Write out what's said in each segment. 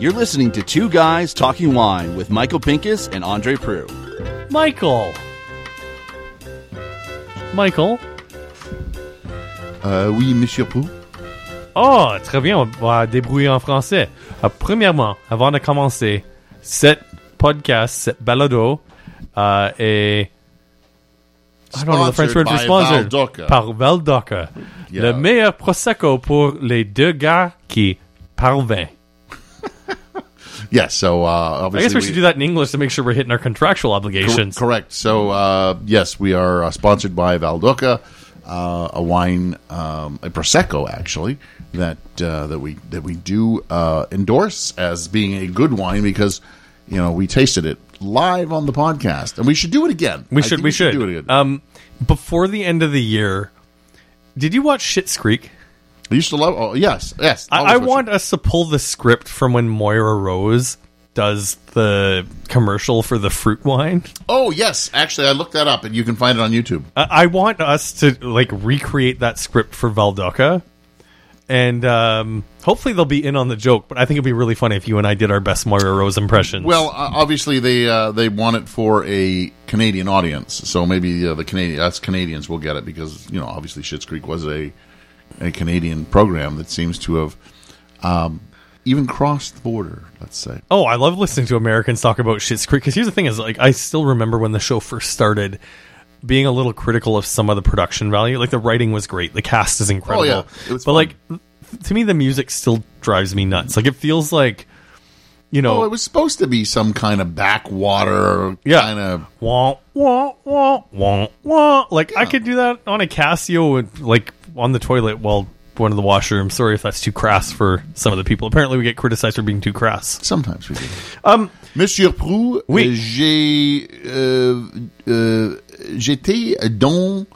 You're listening to Two Guys Talking Wine with Michael Pinkus and Andre Proulx. Michael. Michael. Euh, oui, Monsieur Pou. Oh, ah, très bien, on va débrouiller en français. Euh, premièrement, avant de commencer, cette podcast, cet balado euh, est... I don't know the French word for Sponsored. Val D'Oca. Par Val D'Oca. Yeah. Le meilleur prosecco pour les deux gars qui parlent. Yes, so uh, I obviously guess we should do that in English to make sure we're hitting our contractual obligations. Cor- correct. So uh, yes, we are uh, sponsored by Val D'Oca, uh, a wine, um, a prosecco actually that uh, that we that we do uh, endorse as being a good wine because you know we tasted it live on the podcast, and we should do it again. We should. think We should. do it again. Um, before the end of the year, did you watch Schitt's Creek? I used to love. Oh yes, yes. I, I want us to pull the script from when Moira Rose does the commercial for the fruit wine. Oh yes, actually, I looked that up, and you can find it on YouTube. I, I want us to like recreate that script for Val D'Oca, and um, hopefully they'll be in on the joke. But I think it'd be really funny if you and I did our best Moira Rose impressions. Well, uh, obviously they uh, they want it for a Canadian audience, so maybe uh, the Canadian us Canadians will get it because you know obviously Schitt's Creek was a a Canadian program that seems to have um, even crossed the border. Let's say. Oh, I love listening to Americans talk about Schitt's Creek because here's the thing: is like I still remember when the show first started, being a little critical of some of the production value. Like the writing was great, the cast is oh, incredible, Oh, yeah. It was but fun. like to me, the music still drives me nuts. Like it feels like you know, Oh, it was supposed to be some kind of backwater Yeah. kind of. wah wah wah wah wah. Like I could do that on a Casio, like on the toilet while going to the washroom. Sorry if that's too crass for some of the people. Apparently, we get criticized for being too crass. Sometimes we do. Um, Monsieur Proulx, Oui. euh, j'ai euh, euh, j'étais dans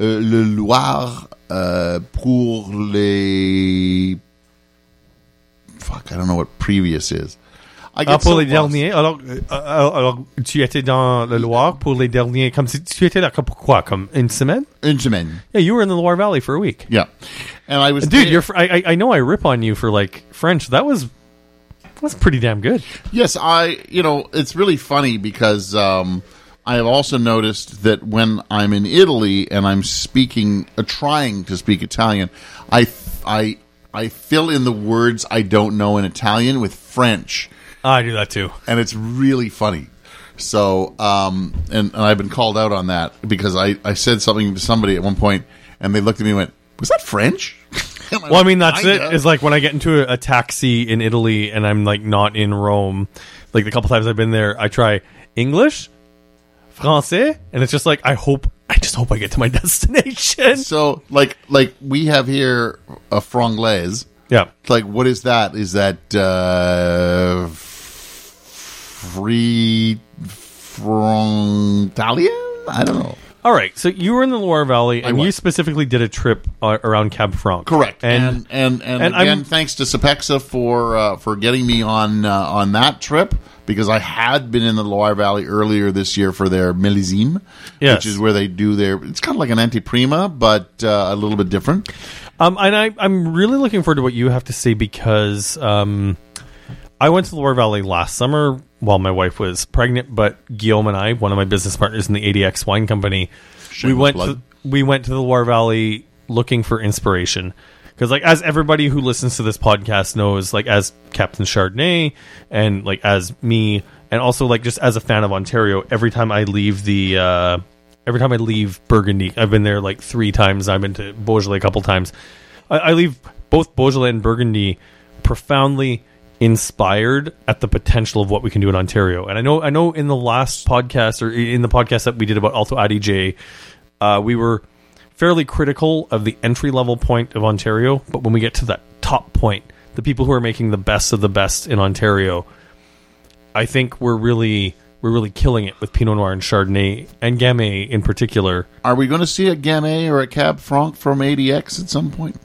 euh, le Loire euh, pour les fuck, I don't know what previous is. I Ah, pour les derniers. Alors, euh, alors, alors, tu étais dans le Loire pour les derniers. Comme si tu étais là comme pourquoi Comme une semaine? Une semaine. Yeah, you were in the Loire Valley for a week. Yeah, and I was Dude, there- you're. I I know I rip on you for like French. That was that's pretty damn good. Yes, I. You know, it's really funny because um, I have also noticed that when I'm in Italy and I'm speaking, uh, trying to speak Italian, I I I fill in the words I don't know in Italian with French, I do that too. and it's really funny. So, um, and, and I've been called out on that because I, I said something to somebody at one point, and they looked at me and went, "Was that French?" Well, I mean, that's it. Is like when I get into a, a taxi in Italy and I'm like not in Rome. Like the couple times I've been there, I try English, Francais, and it's just like I hope. I just hope I get to my destination. So, like, like we have here a franglaise. Yeah. like what is that is that uh free from italian i don't know All right, so you were in the Loire Valley, and you specifically did a trip uh, around Cab Franc. correct And, and and and, and again I'm- thanks to Sopexa for uh, for getting me on uh, on that trip because I had been in the Loire Valley earlier this year for their millésime, Yes. which is where they do their. It's kind of like an anteprima, but uh, a little bit different. um, and I, I'm really looking forward to what you have to say because um, I went to the Loire Valley last summer while my wife was pregnant, but Guillaume and I, one of my business partners in the ADX Wine Company, we went to, we went to the Loire Valley looking for inspiration. Because, like, as everybody who listens to this podcast knows, like, as Captain Chardonnay and, like, as me, and also, like, just as a fan of Ontario, every time I leave the, uh, every time I leave Burgundy, I've been there, like, three times. I've been to Beaujolais a couple times. I, I leave both Beaujolais and Burgundy profoundly inspired at the potential of what we can do in Ontario. And I know, I know, in the last podcast or in the podcast that we did about Alto Adige, uh, we were fairly critical of the entry level point of Ontario. But when we get to that top point, the people who are making the best of the best in Ontario, I think we're really we're really killing it with Pinot Noir and Chardonnay and Gamay in particular. Are we going to see a Gamay or a Cab Franc from ADX at some point?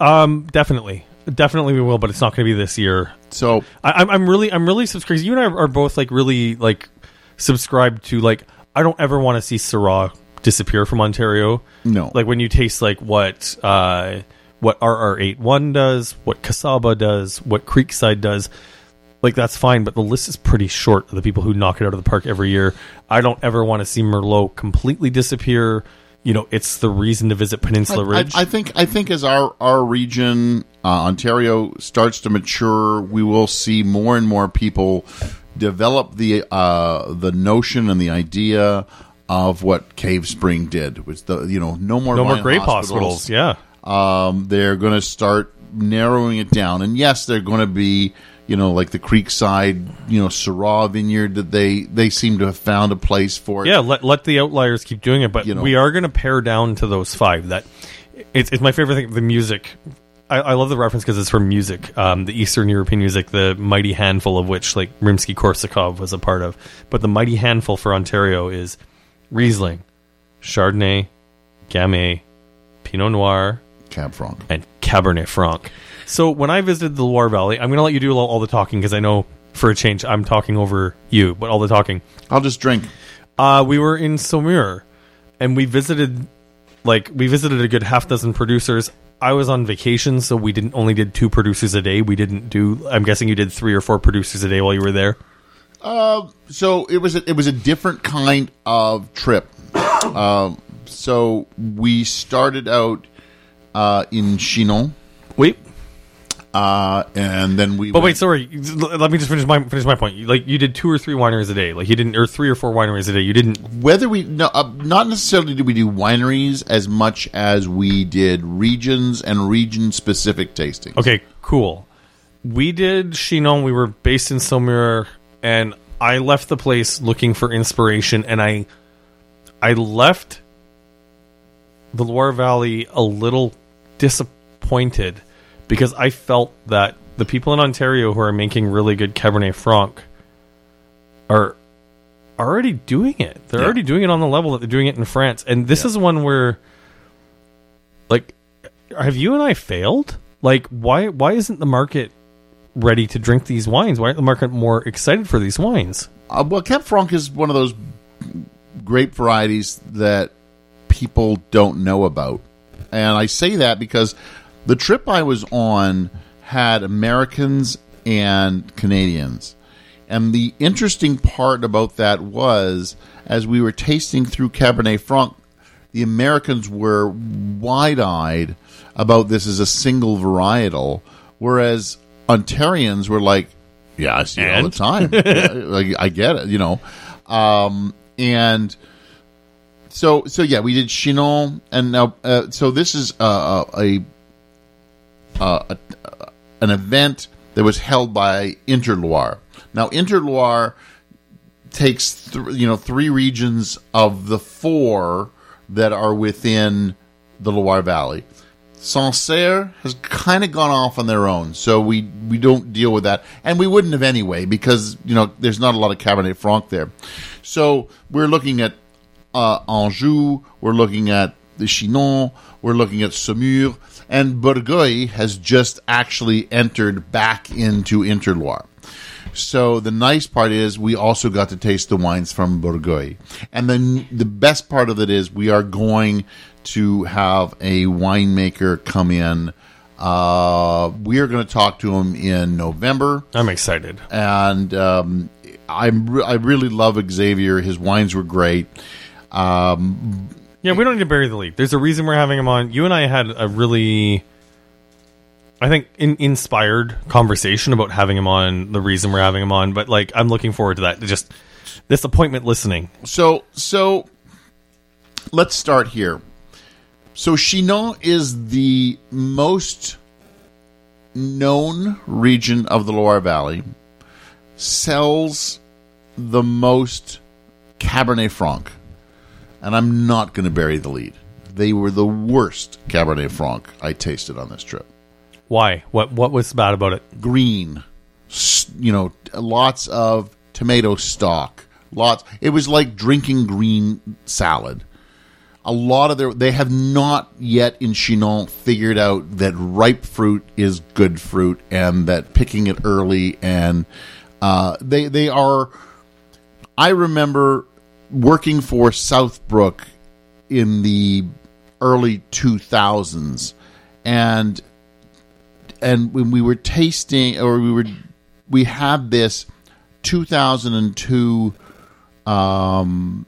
Um, definitely, definitely we will, but it's not going to be this year. So I, I'm, I'm really, I'm really subscribed. You and I are both like really like subscribed to like. I don't ever want to see Syrah disappear from Ontario. No. like when you taste like what uh, what RR81 does, what Kacaba does, what Creekside does. Like that's fine, but the list is pretty short of the people who knock it out of the park every year. I don't ever want to see Merlot completely disappear. You know, it's the reason to visit Peninsula Ridge. I, I think I think as our our region uh, Ontario starts to mature, we will see more and more people develop the uh, the notion and the idea of what Cave Spring did, which the you know no more no more grape hospitals. Yeah, um, they're going to start narrowing it down. And yes, they're going to be, you know, like the Creekside, you know, Syrah vineyard that they they seem to have found a place for it. yeah. Let let the outliers keep doing it, but You know. we are going to pare down to those five. That it's, it's my favorite thing. The music. I, I love the reference because it's from music, um, the Eastern European music, the mighty handful of which like Rimsky Korsakov was a part of. But the mighty handful for Ontario is Riesling, Chardonnay, Gamay, Pinot Noir, Cab Franc. and Cabernet Franc. So when I visited the Loire Valley, I'm going to let you do all, the talking because I know for a change I'm talking over you, but all the talking. I'll just drink. Uh, we were in Saumur, and we visited like we visited a good half dozen producers. I was on vacation, so we didn't only did two producers a day. We didn't do. I'm guessing you did three or four producers a day while you were there. So it was a, it was a different kind of trip. um, so we started out uh, in Chinon, Wait, uh, and then we. but wait, sorry. Let me just finish my finish my point. You- Like you did two or three wineries a day. Like you didn't, or three or four wineries a day. You didn't whether we no, uh, not necessarily did we do wineries as much as we did regions and region specific tastings. Okay, cool. We did Chinon. We were based in Saumur, and I left the place looking for inspiration, and I, I left the Loire Valley a little disappointed because I felt that the people in Ontario who are making really good Cabernet Franc are already doing it. They're Yeah. already doing it on the level that they're doing it in France, and this is one where, like, have you and I failed? Like, why why isn't the market ready to drink these wines? Why aren't the market more excited for these wines? Uh, well, Cab Franc is one of those grape varieties that people don't know about. And I say that because the trip I was on had Americans and Canadians. And the interesting part about that was, as we were tasting through Cabernet Franc, the Americans were wide eyed about this as a single varietal, whereas Ontarians were like, yeah, I see it all the time. Yeah, like, I get it, you know. Um, and so, so yeah, we did Chinon, and now, uh, so this is uh, a, uh, a an event that was held by Interloire. Now, Interloire takes th- you know three regions of the four that are within the Loire Valley. Sancerre has kind of gone off on their own, so we we don't deal with that, and we wouldn't have anyway because you know there's not a lot of Cabernet Franc there. So we're looking at uh, Anjou, we're looking at the Chinon, we're looking at Saumur, and Bourgueil has just actually entered back into Interloire. So the nice part is we also got to taste the wines from Bourgueil. And then the best part of it is we are going to have a winemaker come in. Uh, we are going to talk to him in November I'm excited. and um, I'm re- I really love Xavier. His wines were great. Um, Yeah, we don't need to bury the lead. There's a reason we're having him on. You and I had a really, I think, in, inspired conversation about having him on. The reason we're having him on, but like, I'm looking forward to that. Just this appointment listening. so so let's start here. So Chinon is the most known region of the Loire Valley. Sells the most Cabernet Franc, and I'm not going to bury the lead. They were the worst Cabernet Franc I tasted on this trip. Why? What? What was bad about it? green, you know, lots of tomato stock, lots. It was like drinking green salad. A lot of their they have not yet in Chinon figured out that ripe fruit is good fruit and that picking it early and uh, they they are. I remember working for Southbrook in the early 2000s and and when we were tasting or we were we had this 2002 um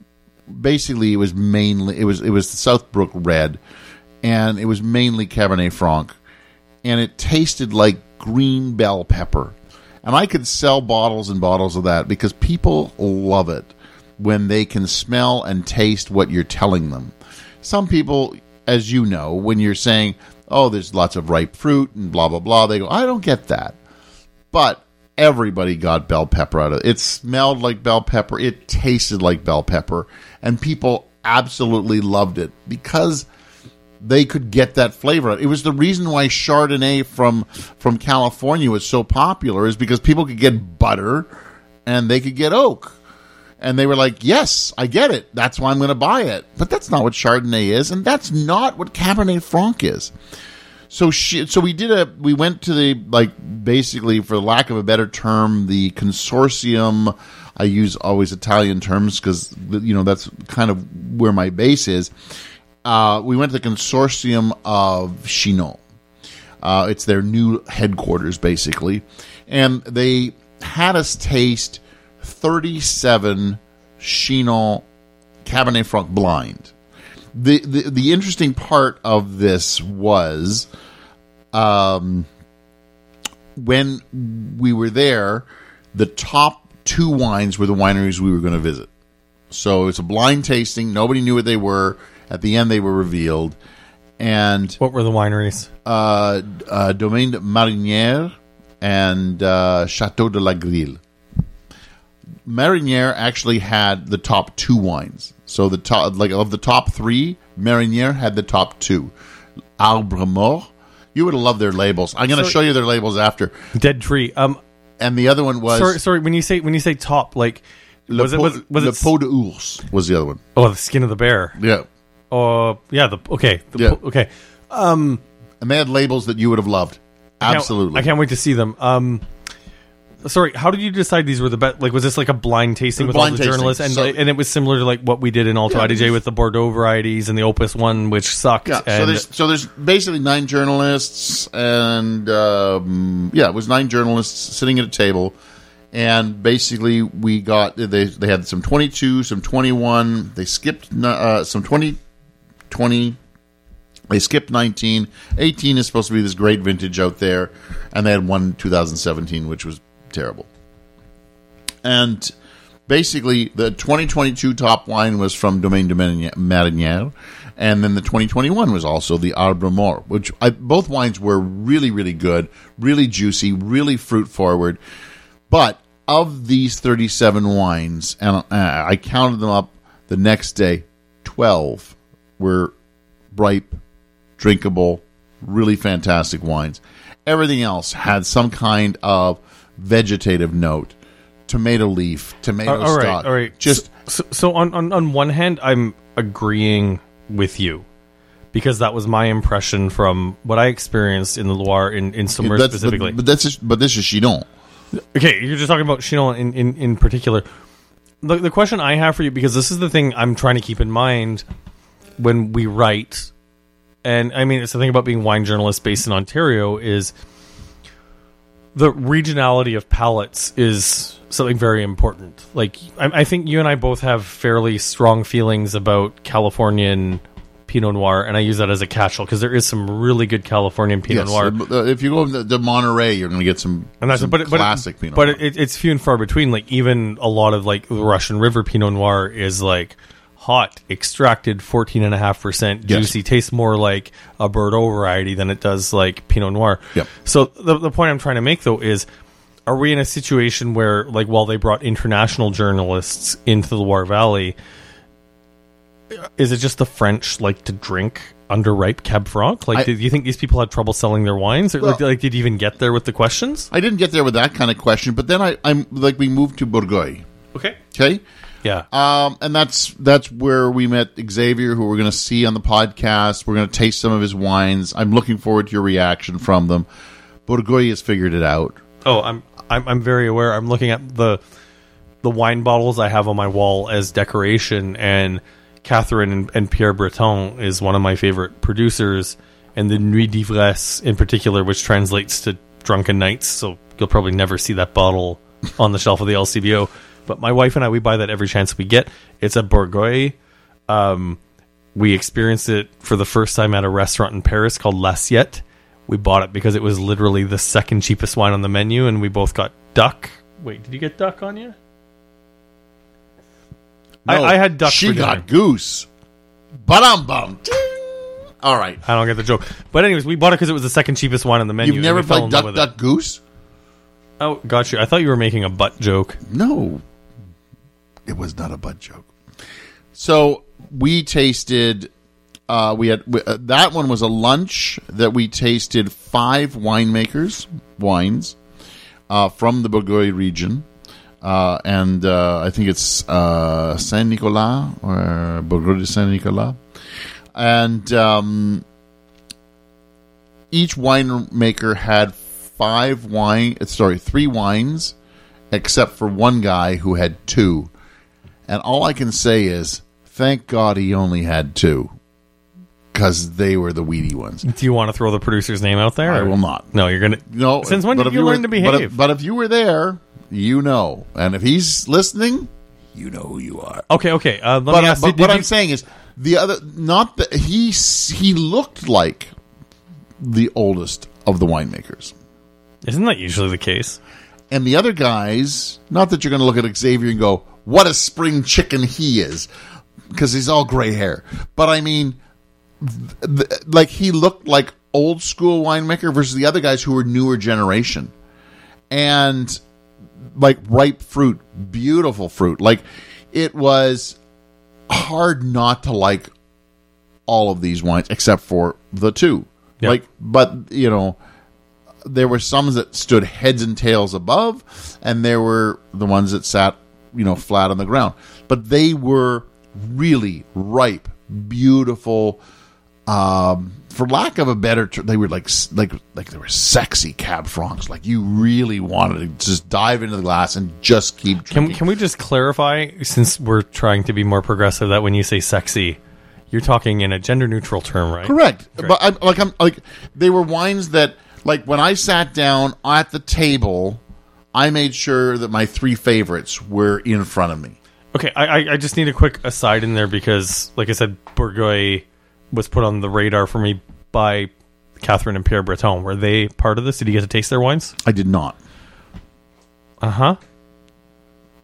basically it was mainly it was it was Southbrook Red and it was mainly Cabernet Franc and it tasted like green bell pepper. And I could sell bottles and bottles of that because people love it when they can smell and taste what you're telling them some people, as you know, when you're saying, oh, there's lots of ripe fruit and blah, blah, blah, they go, I don't get that. But everybody got bell pepper out of it. It smelled like bell pepper, it tasted like bell pepper, and people absolutely loved it because they could get that flavor. It was the reason why Chardonnay from from California was so popular is because people could get butter and they could get oak. And they were like, yes, I get it. That's why I'm going to buy it. But that's not what Chardonnay is. And that's not what Cabernet Franc is. So she, so we did a, we went to the, like, basically, for lack of a better term, the consortium. I use always Italian terms because, you know, that's kind of where my base is. Uh, we went to the consortium of Chinon. Uh, it's their new headquarters, basically. And they had us taste 37 Chinon Cabernet Franc blind. The, the the interesting part of this was um, when we were there, the top two wines were the wineries we were going to visit. So it's a blind tasting. Nobody knew what they were. At the end, they were revealed. And What were the wineries? uh, uh, Domaine de Marinière and uh, Chateau de la Grille. Marinière actually had the top two wines. So the top, like of the top three, Marinière had the top two. Arbre Mort, you would have loved their labels. I'm going to So- show you their labels after. Dead Tree. Um, And the other one was sorry, sorry. When you say when you say top, like Le, was it Peau- was, was Le it Peau de Ours was the other one. oh the skin of the bear? Yeah. Oh yeah, the okay, the, Yeah. okay. Um, And they had labels that you would have loved. Can't- Absolutely. I can't wait to see them. Um, sorry, how did you decide these were the best? Like, was this like a blind tasting with all the tasting. journalists, and So- and it was similar to like what we did in Alto Yeah, Adige with the Bordeaux varieties and the Opus one, which sucked. Yeah, so there's so there's basically nine journalists, and um, yeah, it was nine journalists sitting at a table, and basically we got they they had some 22, some 21, they skipped uh, some 20, 20, they skipped 19, 18 is supposed to be this great vintage out there, and they had one 2017 which was terrible, and basically the 2022 top wine was from Domaine de Marinière, and then the 2021 was also the Arbre Mort, which I, both wines were really, really good, really juicy, really fruit forward. But of these 37 wines, and uh, I counted them up the next day, 12 were ripe, drinkable, really fantastic wines. Everything else had some kind of vegetative note. Tomato leaf, tomato Uh, all right, stock. all right. Just so, so on, on on one hand, I'm agreeing with you because that was my impression from what I experienced in the Loire in in Saumur that's, specifically. But, but that's just, but this is Chinon. Okay, you're just talking about Chinon in, in, in particular. The, the question I have for you, because this is the thing I'm trying to keep in mind when we write, and I mean, it's the thing about being wine journalists based in Ontario is the regionality of palates is something very important. Like, I, I think you and I both have fairly strong feelings about Californian Pinot Noir, and I use that as a catch-all because there is some really good Californian Pinot Yes, Noir. uh, if you go to, Monterey, you're going to get some, And that's some but, it- but classic Pinot But Noir. it, it's few and far between. Like even a lot of like the Russian River Pinot Noir is like hot, extracted, fourteen and a half percent Yes. juicy. Tastes more like a Bordeaux variety than it does like Pinot Noir. Yep. So the the point I'm trying to make though is. Are we in a situation where, like, while they brought international journalists into the Loire Valley, is it just the French like to drink underripe Cab Franc? Like, I- did you think these people had trouble selling their wines? Or, like, like, did you even get there with the questions? I didn't get there with that kind of question, but then I, I'm like we moved to Bourgueil. Okay. Okay, Yeah. um, and that's that's where we met Xavier, who we're going to see on the podcast. We're going to taste some of his wines. I'm looking forward to your reaction from them. Bourgueil has figured it out. Oh, I'm I'm I'm very aware. I'm looking at the the wine bottles I have on my wall as decoration, and Catherine and, and Pierre Breton is one of my favorite producers, and the Nuit d'Ivresse in particular, which translates to Drunken Nights. So you'll probably never see that bottle on the shelf of the LCBO. But my wife and I, we buy that every chance we get. It's a Bourgueil. Um, we experienced it for the first time at a restaurant in Paris called L'Assiette. We bought it because it was literally the second cheapest wine on the menu, and we both got duck. Wait, did you get duck on you? I, I had duck. She for dinner. got goose. But I'm bummed. All right. I don't get the joke. But anyways, we bought it because it was the second cheapest wine on the menu. You've never we played in love duck, with duck, goose? Oh, got you. I thought you were making a butt joke. No, it was not a butt joke. So we tasted. Uh, we had we, uh, that one was a lunch that we tasted five winemakers wines uh, from the Bourgueil region, uh, and uh, I think it's uh, Saint Nicolas or Bourgueil de Saint Nicolas, and um, each winemaker had five wine. Sorry, three wines, except for one guy who had two. And all I can say is, thank God he only had two, because they were the weedy ones. Do you want to throw the producer's name out there? I or- will not. No, you're gonna. No. Since when did if you were- learn to but if- behave? But if, you were there, you know. And if he's listening, you know who you are. okay, okay. Uh, let But, me ask. but did- what did I'm saying is the other, not that he he looked like the oldest of the winemakers. isn't that usually the case? And the other guys, not that you're going to look at Xavier and go, what a spring chicken he is, because he's all gray hair. But I mean, th- th- like he looked like old school winemaker versus the other guys who were newer generation. And like ripe fruit, beautiful fruit. Like it was hard not to like all of these wines except for the two. Yeah. Like, but you know, there were some that stood heads and tails above, and there were the ones that sat, you know, flat on the ground. But they were really ripe, beautiful. Um, for lack of a better, ter- they were like like like they were sexy cab francs. Like you really wanted to just dive into the glass and just keep Can drinking. can we just clarify, since we're trying to be more progressive, that when you say sexy, you're talking in a gender neutral term, right? Correct. But I'm like I'm like they were wines that like when I sat down at the table, I made sure that my three favorites were in front of me. Okay, I, I- just need a quick aside in there because, like I said, Bourgueil was put on the radar for me by Catherine and Pierre Breton. Were they part of this? Did you get to taste their wines? I did not. Uh huh.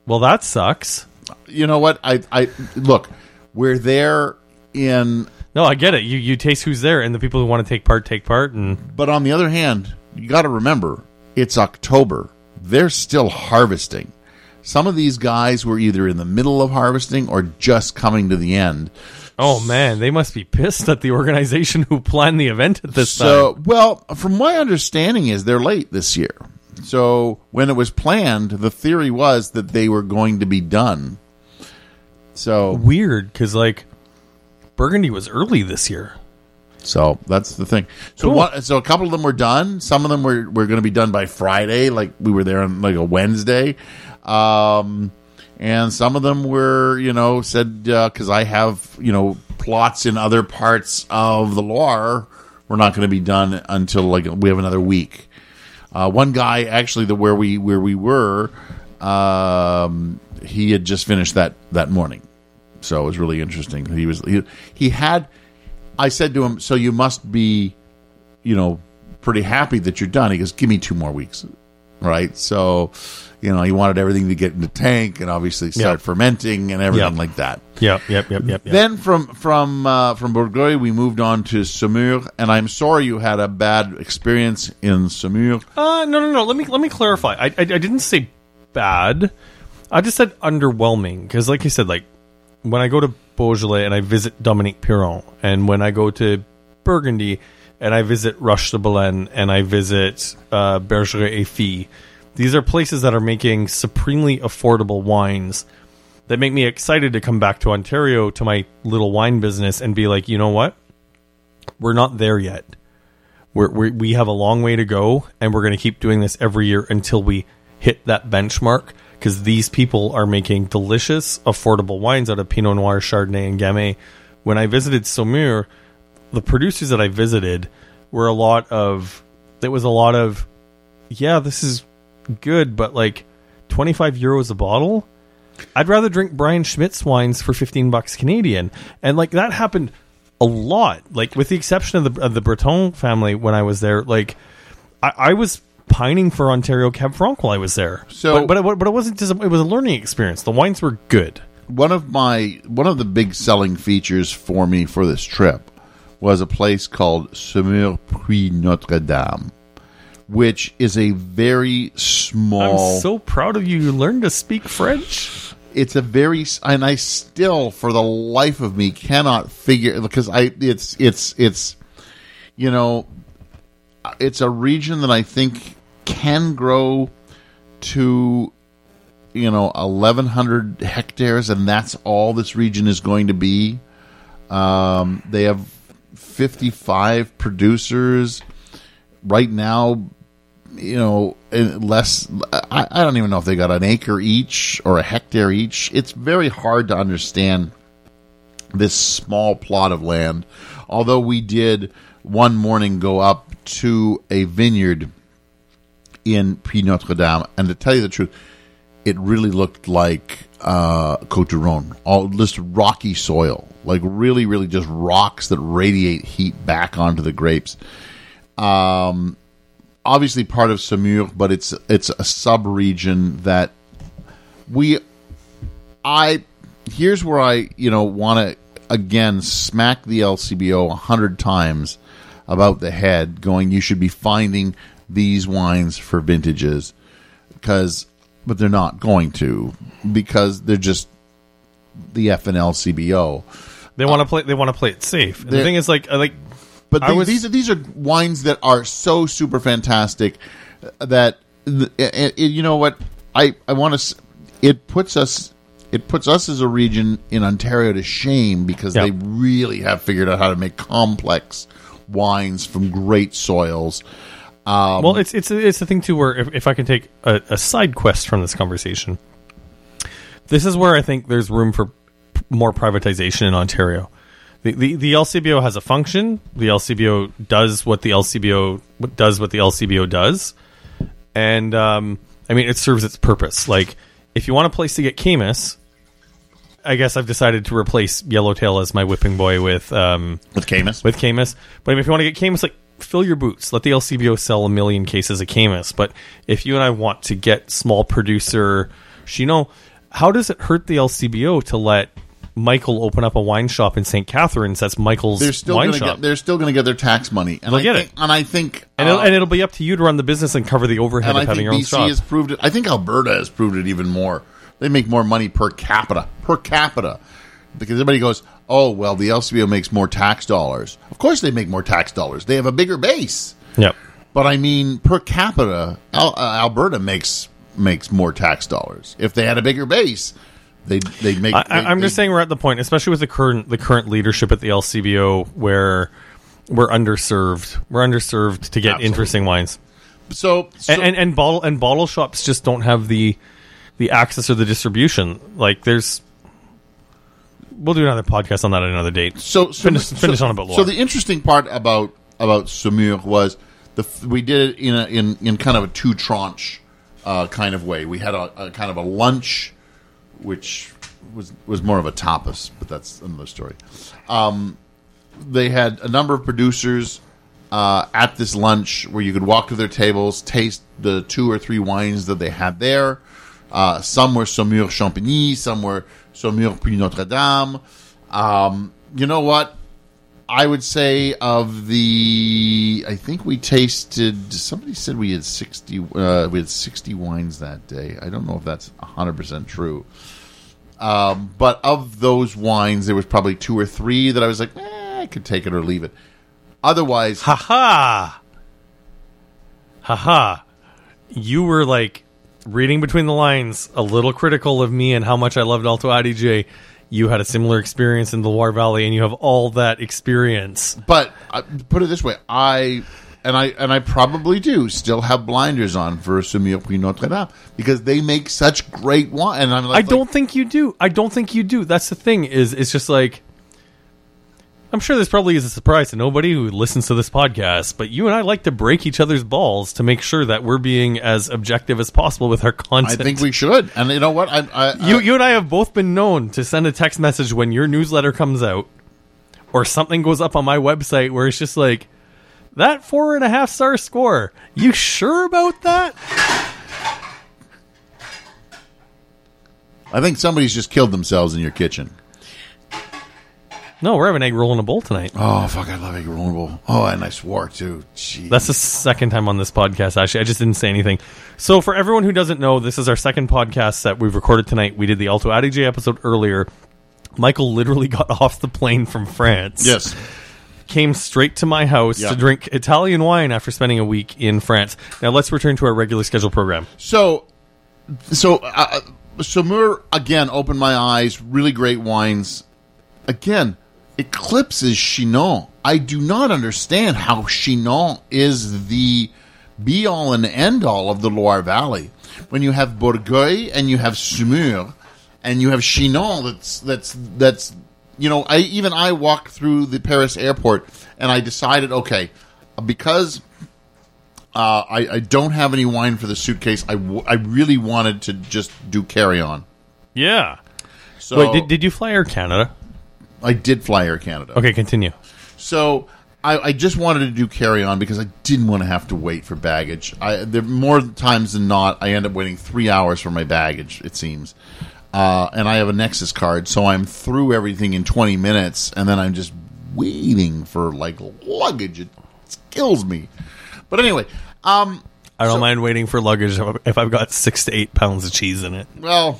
Well, that sucks. You know what? I I look, we're there in No, I get it. You you taste who's there, and the people who want to take part take part, and but on the other hand, you got to remember, it's October. They're still harvesting. Some of these guys were either in the middle of harvesting or just coming to the end. oh man, they must be pissed at the organization who planned the event at this So, time. well, from my understanding is they're late this year. So, when it was planned, the theory was that they were going to be done. So, Weird, because like Burgundy was early this year. So that's the thing. So, Cool. what, so a couple of them were done. Some of them were, were going to be done by Friday, like we were there on like a Wednesday. Um, and some of them were, you know, said because I have, you know, plots in other parts of the Loire, we're not going to be done until like we have another week. Uh, one guy actually, the where we where we were, um, he had just finished that that morning, so it was really interesting. He was he, he had. I said to him, "So you must be, you know, pretty happy that you're done." He goes, "Give me two more weeks." Right, so you know he wanted everything to get in the tank and obviously start Yeah. fermenting and everything Yeah. like that. Yep, yep, yep, yep. yep. Then from from uh, from Bourgueil, we moved on to Saumur, and I'm sorry you had a bad experience in Saumur. Uh, no, no, no. Let me let me clarify. I, I, I didn't say bad. I just said underwhelming because, like you said, like when I go to Beaujolais and I visit Dominique Piron, and when I go to Burgundy and I visit Roche de Bellene and I visit uh, Bergeret et Fille, these are places that are making supremely affordable wines that make me excited to come back to Ontario to my little wine business and be like, you know what? We're not there yet. We're, we we have a long way to go, and we're going to keep doing this every year until we hit that benchmark. Because these people are making delicious, affordable wines out of Pinot Noir, Chardonnay, and Gamay. When I visited Saumur, the producers that I visited were a lot of. It was a lot of, yeah, this is good, but like twenty five euros a bottle. I'd rather drink Brian Schmidt's wines for fifteen bucks Canadian, and like that happened a lot. Like with the exception of the of the Breton family when I was there, like I, I was pining for Ontario Cab Franc while I was there. So- but but it, but it wasn't just it was a learning experience. The wines were good. one of my one of the big selling features for me for this trip was a place called Saumur Puy Notre Dame, which is a very small. I'm so proud of you. You learned to speak French. it's a very and I still for the life of me cannot figure because I it's it's it's you know it's a region that I think can grow to you know 1100 hectares and that's all this region is going to be. Um, they have 55 producers. Right now you know less I, I don't even know if they got an acre each or a hectare each. It's very hard to understand this small plot of land. Although we did one morning go up to a vineyard in Puy Notre Dame and to tell you the truth it really looked like uh, Cote du Rhone, all just rocky soil, like really, really just rocks that radiate heat back onto the grapes. Um, obviously part of Saumur, but it's it's a sub region that we. I here's where I you know want to again smack the LCBO a hundred times about the head, going you should be finding these wines for vintages because but they're not going to because they're just the FNL CBO. They want to play. They want to play it safe. And the thing is, like, I like But I the- was- these are these are wines that are so super fantastic uh, that th- it, it- you know what I I want to. It puts us it puts us as a region in Ontario to shame because Yeah. they really have figured out how to make complex wines from great soils. Um, well, it's it's it's the thing too. Where if, if I can take a, a side quest from this conversation, this is where I think there's room for more privatization in Ontario. The, the the LCBO has a function. The LCBO does what the LCBO does what the LCBO does, and um, I mean it serves its purpose. Like if you want a place to get Caymus, I guess I've decided to replace Yellowtail as my whipping boy with um, with Caymus. with Caymus. But if you want to get Caymus, like fill your boots. Let the LCBO sell a million cases of Caymus. But if you and I want to get small producer, you know, how does it hurt the LCBO to let Michael open up a wine shop in St. Catharines? That's Michael's they're still wine going to shop. get they're still going to get their tax money, and They'll I get think, it. and I think and, it'll, uh, and it'll be up to you to run the business and cover the overhead of I having think your own BC shop. has proved it. I think Alberta has proved it even more. They make more money per capita per capita because everybody goes, "Oh well, the LCBO makes more tax dollars." Of course, they make more tax dollars. They have a bigger base, yep. but I mean, per capita, Al- uh, Alberta makes makes more tax dollars. If they had a bigger base, they they make. I, I'm just saying we're at the point, especially with the current the current leadership at the LCBO, where we're underserved. We're underserved to get Absolutely. interesting wines. So, so and, and and bottle and bottle shops just don't have the the access or the distribution. Like there's, we'll do another podcast on that at another date. so, so finish- so- finish on about So the interesting part about about Saumur was the we did it in a, in in kind of a two tranche uh, kind of way. We had a, a kind of a lunch, which was was more of a tapas, but that's another story. Um, they had a number of producers uh, at this lunch where you could walk to their tables, taste the two or three wines that they had there. Uh, some were Saumur Champigny, some were Saumur Puy Notre Dame. Um, you know what? I would say of the, I think we tasted. Somebody said we had sixty. Uh, we had sixty wines that day. I don't know if that's hundred percent true. Um, but of those wines, there was probably two or three that I was like, eh, I could take it or leave it. Otherwise, Ha ha, ha ha. You were like reading between the lines, a little critical of me and how much I loved Alto Adige. You had a similar experience in the Loire Valley, and you have all that experience. but uh, put it this way, I and I and I probably do still have blinders on for Saumur Puy Notre Dame because they make such great wine. And I'm I don't think you do. I don't think you do. That's the thing. Is it's just like I'm sure this probably is a surprise to nobody who listens to this podcast, but you and I like to break each other's balls to make sure that we're being as objective as possible with our content. I think we should. And you know what? I, I, you I- you and I have both been known to send a text message when your newsletter comes out or something goes up on my website where it's just like that four and a half star score. You sure about that? I think somebody's just killed themselves in your kitchen. No, we're having egg roll in a bowl tonight. Oh fuck! I love egg roll in a bowl. Oh, and I swore too. Jeez. That's the second time on this podcast. Actually, I just didn't say anything. So, for everyone who doesn't know, this is our second podcast that we've recorded tonight. We did the Alto Adige episode earlier. Michael literally got off the plane from France. yes. came straight to my house Yeah. to drink Italian wine after spending a week in France. Now let's return to our regular schedule program. So, so uh, Saumur again opened my eyes. Really great wines. Again, eclipses Chinon. I do not understand how Chinon is the be all and end all of the Loire Valley. When you have Bourgueil and you have Saumur and you have Chinon, that's that's that's you know. I even I walked through the Paris airport and I decided, okay, because uh, I, I don't have any wine for the suitcase. I, w- I really wanted to just do carry on. Yeah. So Wait, did, did you fly Air Canada? I did fly Air Canada. Okay, continue. So I, I just wanted to do carry on because I didn't want to have to wait for baggage. I, there more times than not, I end up waiting three hours for my baggage. It seems, uh, and I have a Nexus card, so I'm through everything in 20 minutes, and then I'm just waiting for like luggage. It kills me. But anyway, um, I don't So- mind waiting for luggage if I've got six to eight pounds of cheese in it. well,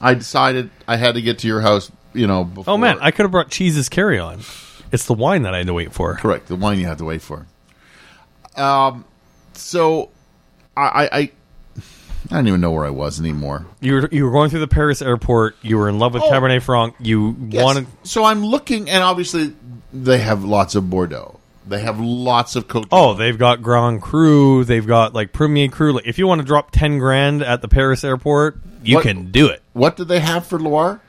I decided I had to get to your house. You know, before. Oh man, I could have brought cheese as carry on. It's the wine that I had to wait for. Correct. The wine you had to wait for. Um, so I, I, I, I don't even know where I was anymore. You were you were going through the Paris airport. You were in love with Oh. Cabernet Franc. You Yes. wanted. So I'm looking, and obviously they have lots of Bordeaux. They have lots of Cote. Oh, they've got Grand Cru. They've got like Premier Cru. Like, if you want to drop ten grand at the Paris airport, you What- can do it. What did they have for Loire?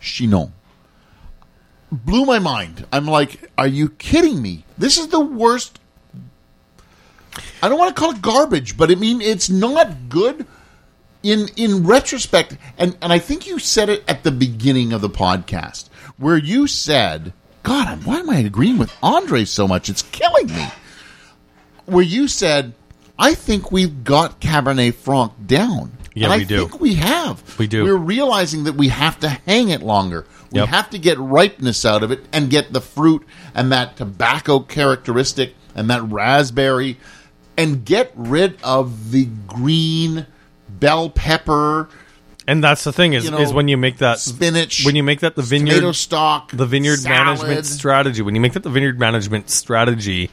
Chinon. Blew my mind. I'm like, are you kidding me? This is the worst. I don't want to call it garbage, but I mean it's not good in in retrospect. And and I think you said it at the beginning of the podcast where you said, "God, why am I agreeing with Andre so much? It's killing me." Where you said, "I think we've got Cabernet Franc down." Yeah, and we I do. think we have. We do. We're realizing that we have to hang it longer. We Yep. have to get ripeness out of it and get the fruit and that tobacco characteristic and that raspberry and get rid of the green bell pepper, And that's the thing is You know, is when you make that spinach, when you make that the vineyard tomato stock, the vineyard salad. management strategy. When you make that the vineyard management strategy,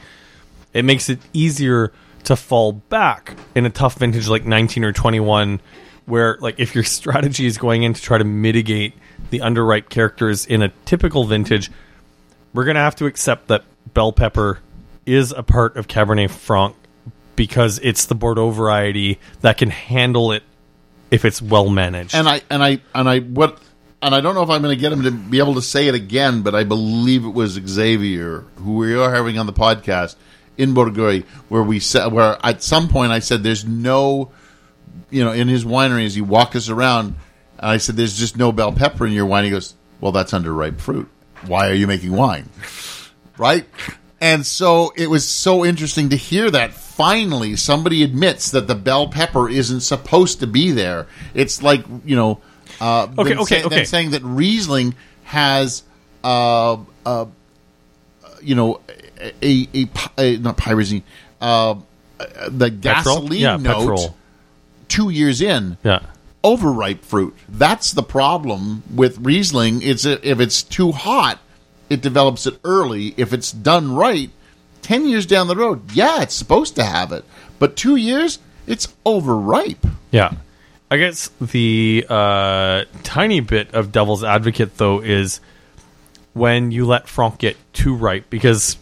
it makes it easier to fall back in a tough vintage like 19 or 21 where like if your strategy is going in to try to mitigate the underripe characters in a typical vintage, we're going to have to accept that bell pepper is a part of Cabernet Franc because it's the Bordeaux variety that can handle it if it's well managed. and I and I and I what and I don't know if I'm going to get him to be able to say it again, but I believe it was Xavier who we are having on the podcast in Bourgueil, where we said where at some point I said there's no, you know, in his winery as he walked us around, and I said there's just no bell pepper in your wine. He goes, well, that's underripe fruit. Why are you making wine? right? And so it was so interesting to hear that finally somebody admits that the bell pepper isn't supposed to be there. It's like you know, uh, Okay, okay, say- okay. saying that Riesling has, uh, uh, you know, a, a, a, not pyrazine, uh, the gasoline Yeah, note petrol. two years in yeah. overripe fruit. That's the problem with Riesling. It's if it's too hot, it develops it early. If it's done right, ten years down the road, yeah, it's supposed to have it. But two years, it's overripe. Yeah. I guess the uh, tiny bit of devil's advocate, though, is when you let Franc get too ripe, because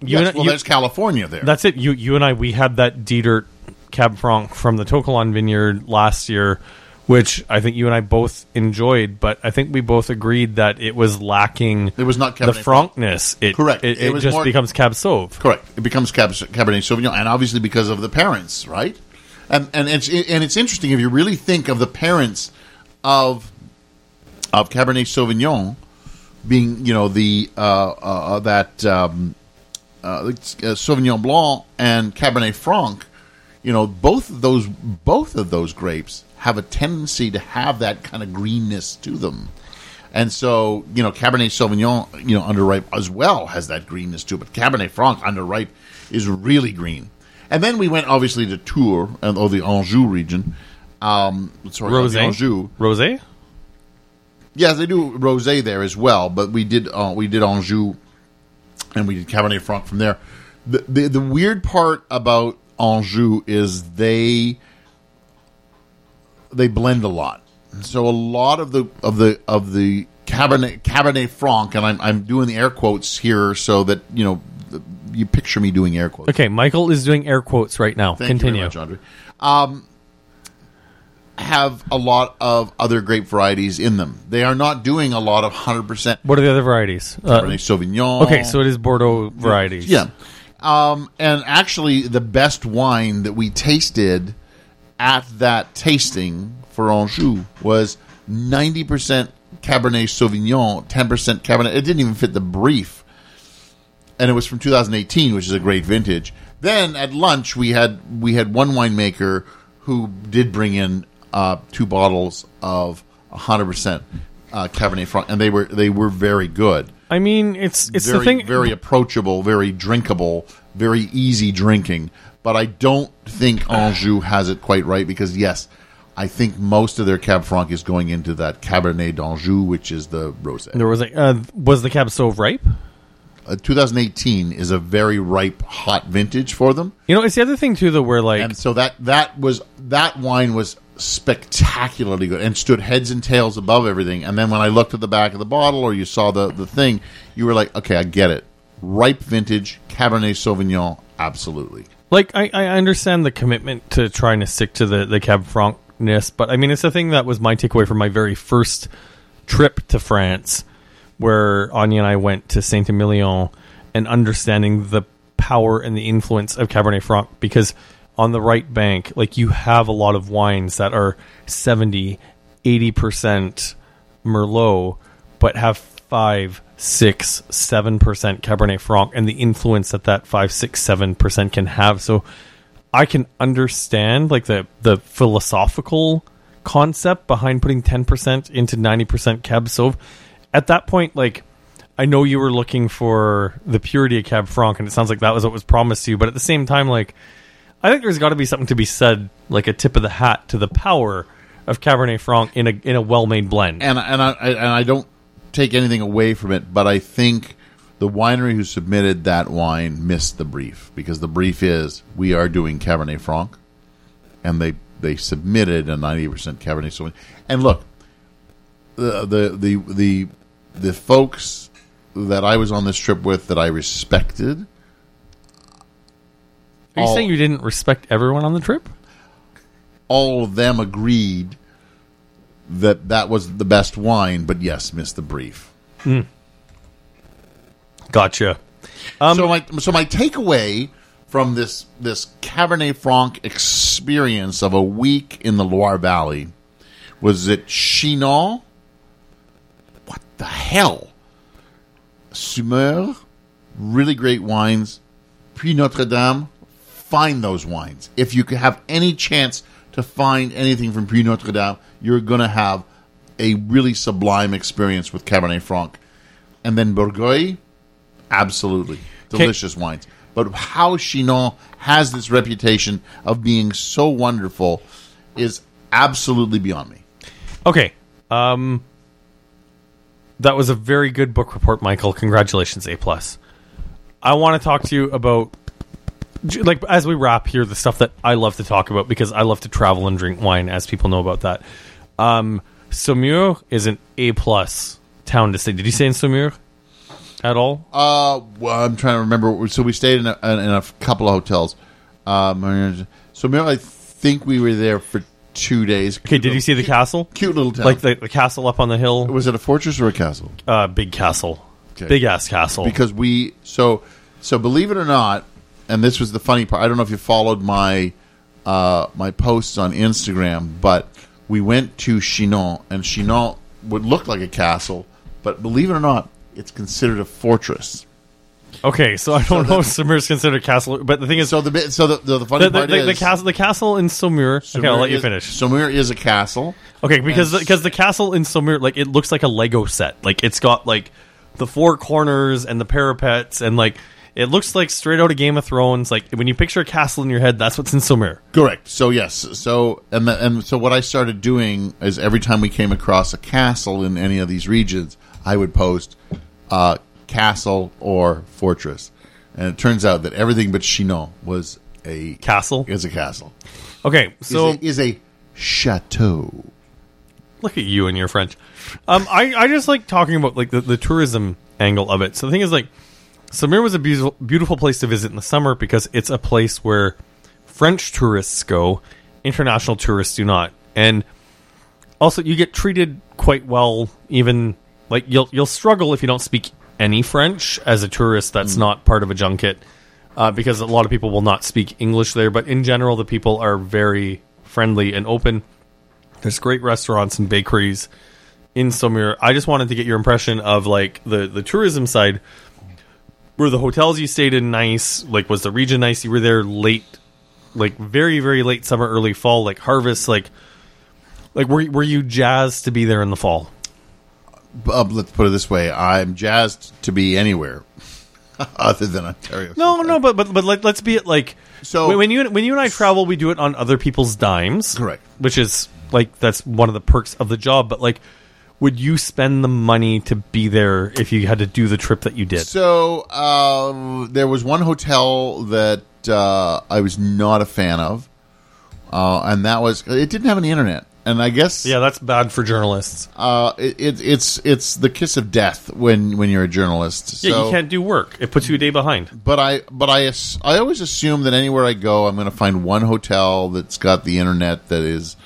you yes, and, well, you- there's California there. That's it. You you and I we had that Detert Cab Franc from the To Kalon Vineyard last year, which I think you and I both enjoyed, but I think we both agreed that it was lacking It was not the Cabernet Franc. frankness. It, Correct. It, It it just more- becomes Cab Sauv. Correct. It becomes Cab- Cabernet Sauvignon, and obviously because of the parents, right? And and it's and it's interesting if you really think of the parents of of Cabernet Sauvignon being, you know, the uh, uh, that um, uh, Sauvignon Blanc and Cabernet Franc. You know, both of those both of those grapes have a tendency to have that kind of greenness to them. And so, you know, Cabernet Sauvignon, you know, underripe as well has that greenness too, but Cabernet Franc underripe is really green. And then we went obviously to Tours and or the Anjou region. Um, sorry, Rosé. Anjou. Rosé. Yes, they do rosé there as well, but we did uh, we did Anjou and we did Cabernet Franc from there. The, the the weird part about Anjou is they they blend a lot. So a lot of the of the of the Cabernet Cabernet Franc, and I'm I'm doing the air quotes here so that you know you picture me doing air quotes. Okay, Michael is doing air quotes right now. Thank Continue. you very much, Andre. Um, have a lot of other grape varieties in them. They are not doing a lot of hundred percent What are the other varieties? Uh, Cabernet Sauvignon. okay, so it is Bordeaux varieties. Yeah. Um, and actually, the best wine that we tasted at that tasting for Anjou was 90% Cabernet Sauvignon, 10% Cabernet. It didn't even fit the brief. And it was from 2018, which is a great vintage. Then at lunch, we had we had one winemaker who did bring in uh, two bottles of 100% uh, Cabernet Franc, and they were they were very good I mean, it's it's very, the thing. very approachable, very drinkable, very easy drinking. But I don't think Anjou has it quite right because yes, I think most of their Cab Franc is going into that Cabernet d'Anjou, which is the rosé. there was a uh, was the Cab so ripe? Uh, 2018 is a very ripe, hot vintage for them, You know, it's the other thing too, though, where like and so that that was that wine was spectacularly good and stood heads and tails above everything. And then when I looked at the back of the bottle or you saw the the thing, you were like, okay, I get it. Ripe vintage Cabernet Sauvignon, absolutely. like I, I understand the commitment to trying to stick to the the Cab Francness, but I mean it's the thing that was my takeaway from my very first trip to France, where Anya and I went to Saint Emilion, and understanding the power and the influence of Cabernet Franc because on the right bank, like you have a lot of wines that are 70, 80% Merlot, but have five, six, seven percent Cabernet Franc, and the influence that that five, six, seven percent can have. So, I can understand like the the philosophical concept behind putting ten percent into ninety percent Cab Sauv. At that point, like I know you were looking for the purity of Cab Franc, and it sounds like that was what was promised to you. But at the same time, like I think there's got to be something to be said, like a tip of the hat to the power of Cabernet Franc in a in a well made blend. and and I and I don't take anything away from it, but I think the winery who submitted that wine missed the brief because the brief is we are doing Cabernet Franc, and they they submitted a ninety percent Cabernet Sauvignon. And look, the the the the the folks that I was on this trip with that I respected. Are you all- saying you didn't respect everyone on the trip? all of them agreed that that was the best wine, but yes, missed the brief. Hmm. Gotcha. Um, so my so my takeaway from this this Cabernet Franc experience of a week in the Loire Valley was that Chinon. What the hell? Saumur, really great wines. Puy Notre Dame, find those wines. If you could have any chance to find anything from Puy Notre Dame, you're going to have a really sublime experience with Cabernet Franc. And then Bourgueil, absolutely delicious wines. But how Chinon has this reputation of being so wonderful is absolutely beyond me. Okay. Um that was a very good book report, Michael. Congratulations, A plus. I want to talk to you about like as we wrap here the stuff that I love to talk about because I love to travel and drink wine, as people know about that. Um Saumur is an A plus town to say. Did you say in Saumur? at all? Uh, well, I'm trying to remember. So we stayed in a, in a couple of hotels. Um, so maybe I think we were there for two days. Okay, did you see the castle? Cute little town. Like the, the castle up on the hill? was it a fortress or a castle? Uh, big castle. Okay. Big ass castle. Because we so so believe it or not, and this was the funny part. I don't know if you followed my uh, my posts on Instagram, but we went to Chinon, and Chinon would look like a castle, but believe it or not, it's considered a fortress. okay, so I don't know if Saumur is considered a castle, but the thing is, So the so the, the, the funny the, the, part the, is the castle, the castle in Saumur. Okay, I'll let you finish. Saumur is a castle. Okay, because because the castle in Saumur, like it looks like a Lego set. Like it's got like the four corners and the parapets, and like it looks like straight out of Game of Thrones. Like when you picture a castle in your head, that's what's in Saumur. Correct. So yes. So and the, and so what I started doing is every time we came across a castle in any of these regions, I would post uh, castle or fortress, and it turns out that everything but Chinon was a Castle. is a castle. Okay, so is a, is a chateau. Look at you and your French. Um, I, I just like talking about like the, the tourism angle of it. So the thing is like Saumur was a beautiful beautiful place to visit in the summer because it's a place where French tourists go, international tourists do not. And also you get treated quite well even like you'll you'll struggle if you don't speak any French as a tourist that's not part of a junket. Uh, because a lot of people will not speak English there, but in general the people are very friendly and open. There's great restaurants and bakeries in Saumur. I just wanted to get your impression of like the the tourism side. Were the hotels you stayed in nice? Like was the region nice? You were there late, like very very late summer, early fall, like harvest. Like like were were you jazzed to be there in the fall? Uh, let's put it this way: I'm jazzed to be anywhere other than Ontario. No, no, but but but let, let's be it like So- when, when you when you and I travel, we do it on other people's dimes, Correct. Which is like that's one of the perks of the job. But like, would you spend the money to be there if you had to do the trip that you did? So um, there was one hotel that uh, I was not a fan of, uh, and that was it didn't have any internet. And I guess Yeah, that's bad for journalists. uh, it, it, it's it's the kiss of death when when you're a journalist. Yeah, So- you can't do work. It puts you a day behind. But I but I I always assume that anywhere I go, I'm going to find one hotel that's got the internet that is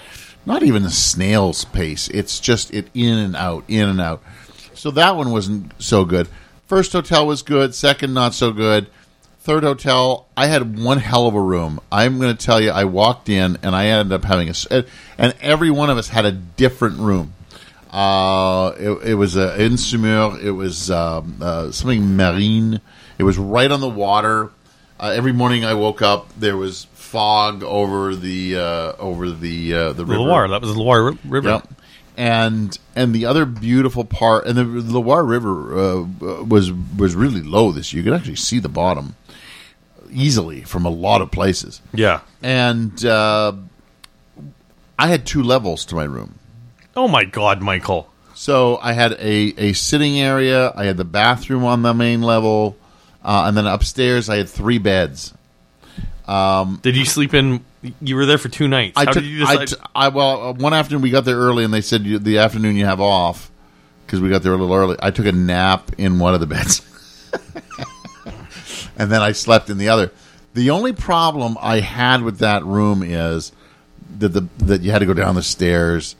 not even a snail's pace. It's just it in and out, in and out. So that one wasn't so good. First hotel was good. Second, not so good. Third hotel, I had one hell of a room. I'm going to tell you, I walked in and I ended up having a, and every one of us had a different room. Uh, it, it was a in Saumur. It was um, uh, something marine. It was right on the water. Uh, every morning I woke up, there was fog over the uh, over the uh, the The river. Loire, that was the Loire River. Yep. And and the other beautiful part, and the Loire River uh, was was really low this year. You could actually see the bottom easily from a lot of places. Yeah. And uh, I had two levels to my room. Oh my God, Michael. So I had a, a sitting area. I had the bathroom on the main level, uh, and then upstairs I had three beds. Did you sleep in? You were there for two nights. I How took. did you I, decide? t- I well, uh, one afternoon we got there early, and they said you, the afternoon you have off because we got there a little early. I took a nap in one of the beds, and then I slept in the other. The only problem I had with that room is that the that you had to go down the stairs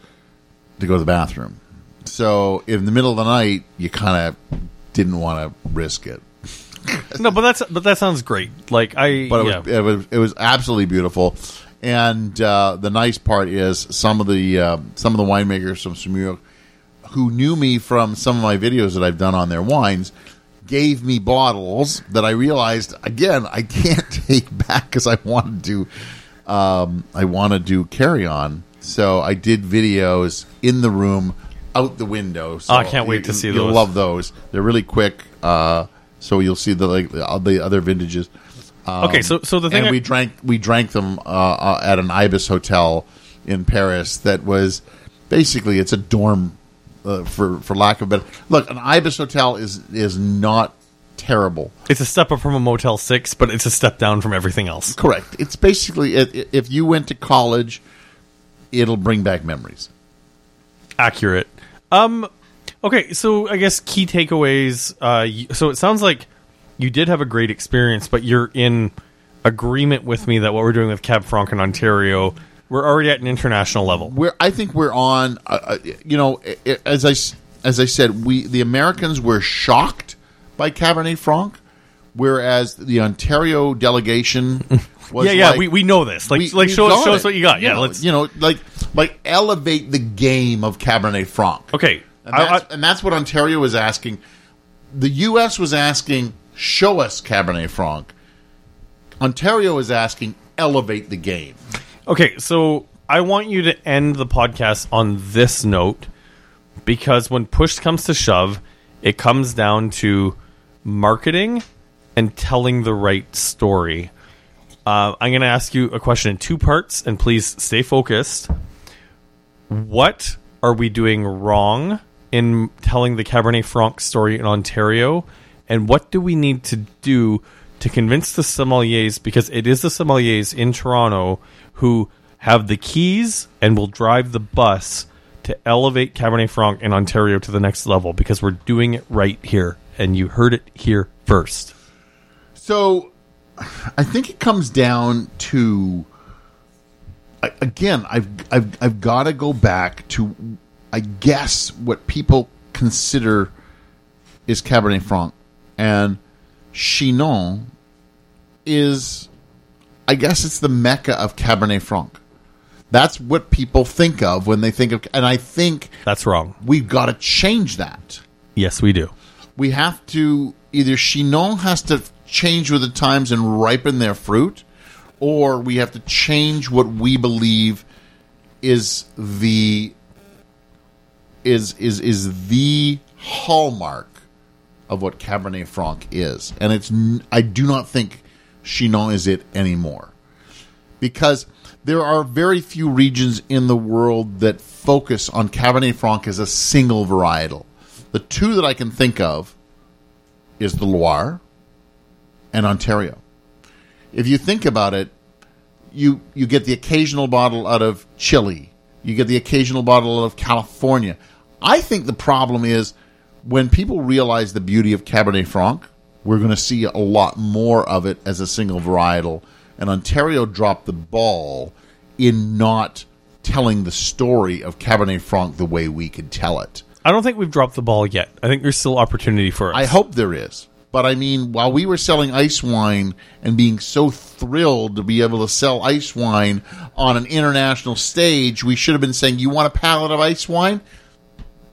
to go to the bathroom. So in the middle of the night, you kind of didn't want to risk it. no, but that's but that sounds great. Like I, but it, yeah. was, it was it was absolutely beautiful. And uh, the nice part is some of the uh, some of the winemakers from Saumur who knew me from some of my videos that I've done on their wines gave me bottles that I realized again I can't take back because I wanted to um, I want to do carry on. So I did videos in the room, out the window. So Oh, I can't wait to see You'll love those. They're really quick. Uh, so you'll see the like the, the other vintages. okay, so so the thing and I- we drank we drank them uh, uh, at an ibis hotel in Paris. That was basically it's a dorm uh, for for lack of better. Look, an ibis hotel is is not terrible. it's a step up from a Motel Six, but it's a step down from everything else. Correct. It's basically if you went to college, it'll bring back memories. Accurate. Um. Okay, so I guess key takeaways. Uh, so it sounds like you did have a great experience, but you're in agreement with me that what we're doing with Cab Franc in Ontario, we're already at an international level. we're I think we're on. Uh, uh, you know, as I as I said, we the Americans were shocked by Cabernet Franc, whereas the Ontario delegation was yeah, yeah, like, we, we know this. Like, we- like we show, got show us what you got. yeah, know, let's. you know like like elevate the game of Cabernet Franc. Okay, And I- that's, I- and that's what Ontario was asking. The U.S. was asking, show us Cabernet Franc. Ontario is asking, elevate the game. Okay, so I want you to end the podcast on this note because when push comes to shove, it comes down to marketing and telling the right story. Uh, I'm going to ask you a question in two parts, and please stay focused. What are we doing wrong in telling the Cabernet Franc story in Ontario? And what do we need to do to convince the sommeliers, because it is the sommeliers in Toronto who have the keys and will drive the bus to elevate Cabernet Franc in Ontario to the next level because we're doing it right here. And you heard it here first. So, I think it comes down to again. I've I've I've got to go back to I guess what people consider is Cabernet Franc, and Chinon is I guess it's the mecca of Cabernet Franc. That's what people think of when they think of, and I think That's wrong. we've got to change that Yes, we do. we have to either Chinon has to change with the times and ripen their fruit, or we have to change what we believe is the is is is the hallmark of what Cabernet Franc is, and it's I do not think Chinon is it anymore because there are very few regions in the world that focus on Cabernet Franc as a single varietal. The two that I can think of is the Loire and Ontario. If you think about it, you you get the occasional bottle out of Chile. You get the occasional bottle out of California. I think the problem is when people realize the beauty of Cabernet Franc, we're going to see a lot more of it as a single varietal. And Ontario dropped the ball in not telling the story of Cabernet Franc the way we could tell it. I don't think we've dropped the ball yet. I think there's still opportunity for us. I hope there is. But I mean, while we were selling ice wine and being so thrilled to be able to sell ice wine on an international stage, we should have been saying, You want a pallet of ice wine?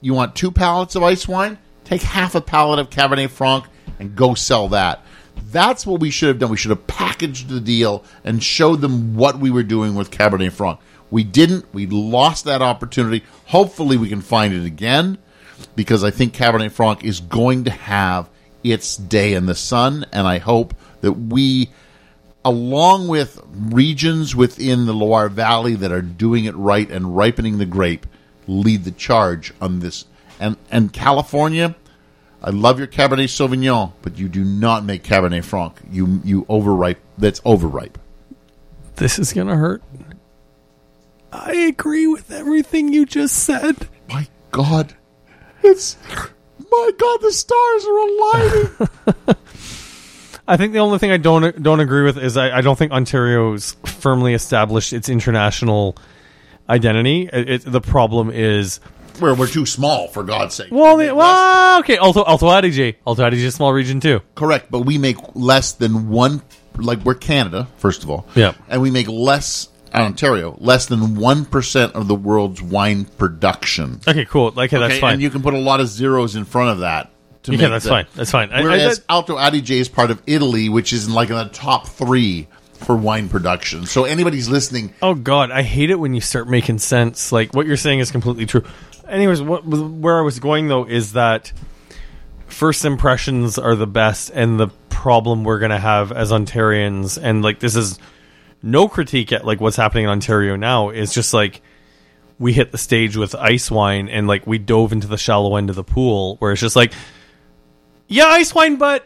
You want two pallets of ice wine? Take half a pallet of Cabernet Franc and go sell that. That's what we should have done. We should have packaged the deal and showed them what we were doing with Cabernet Franc. We didn't. We lost that opportunity. Hopefully, we can find it again because I think Cabernet Franc is going to have its day in the sun, and I hope that we, along with regions within the Loire Valley that are doing it right and ripening the grape, lead the charge on this. And and California, I love your Cabernet Sauvignon, but you do not make Cabernet Franc. You you overripe. That's overripe. this is going to hurt. I agree with everything you just said. My God, it's my God. The stars are aligning. I think the only thing I don't don't agree with is I, I don't think Ontario's firmly established its international identity. It, it- the problem is we're we're too small for God's sake. well, We the, make less- well okay, Alto Alto Adige, Alto Adige is a small region too. correct, but we make less than one. Like we're Canada, first of all. Yeah. and we make less. Uh, Ontario, less than one percent of the world's wine production. Okay, cool. Okay, that's fine. and you can put a lot of zeros in front of that. To Yeah, that's the- fine. That's fine. I- I- Whereas that- Alto Adige is part of Italy, which is in like in the top three for wine production. So anybody's listening, Oh God, I hate it when you start making sense. Like what you're saying is completely true. Anyways, what where I was going though is that first impressions are the best, and the problem we're gonna have as Ontarians, and like this is no critique at like what's happening in Ontario now. Is just like we hit the stage with ice wine, and like we dove into the shallow end of the pool, where it's just like, yeah, ice wine, but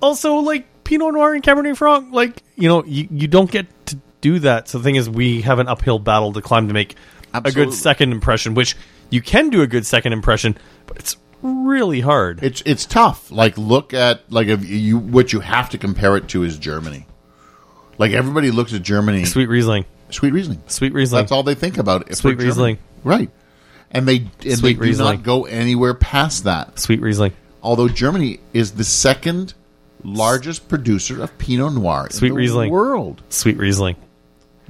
also like Pinot Noir and Cabernet Franc. Like you know, you, you don't get to do that. So the thing is, we have an uphill battle to climb to make a good second impression, which you can do a good second impression, but it's really hard. It's it's tough. Like look at like if you what you have to compare it to is Germany. Like everybody looks at Germany. Sweet Riesling. Sweet Riesling. Sweet Riesling. That's all they think about. Sweet. Riesling. Right. And they and they Sweet do not go anywhere past that. Sweet Riesling. Although Germany is the second largest producer of Pinot Noir Sweet in the Riesling. world. Sweet Riesling.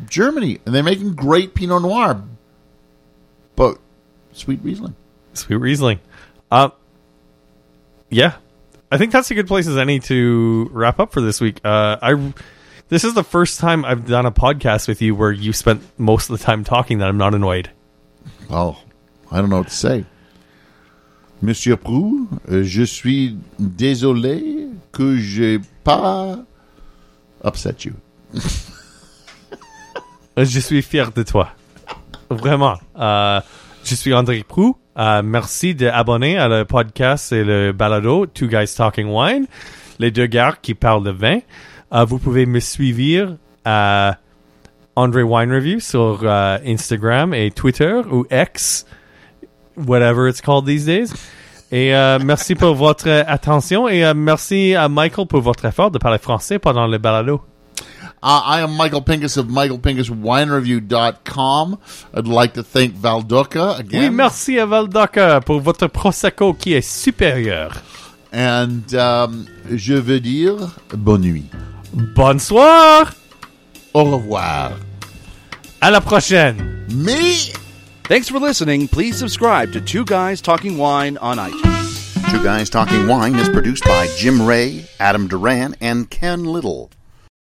Germany, and they're making great Pinot Noir. But Sweet Riesling. Sweet Riesling. Uh, yeah, I think that's a good place as any to wrap up for this week. Uh, I this is the first time I've done a podcast with you where you spent most of the time talking that I'm not annoyed. Well, I don't know what to say. Monsieur Proulx, je suis désolé que j'ai pas upset you. Je suis fier de toi. Vraiment. Euh, je suis André Prou. Euh, merci d'abonner à le podcast et le balado Two Guys Talking Wine, les deux gars qui parlent de vin. Euh, vous pouvez me suivre à André Wine Review sur euh, Instagram et Twitter ou X, whatever it's called these days. Et euh, merci pour votre attention et euh, merci à Michael pour votre effort de parler français pendant le balado. Uh, I am Michael Pincus of michaelpincuswinereview.com. I'd like to thank Valdoca again. Oui, merci à Valdoca pour votre Prosecco qui est supérieur. And um, je veux dire bonne nuit. Bonsoir! Au revoir. À la prochaine! Me? Thanks for listening. Please subscribe to Two Guys Talking Wine on iTunes. Two Guys Talking Wine is produced by Jim Ray, Adam Duran, and Ken Little.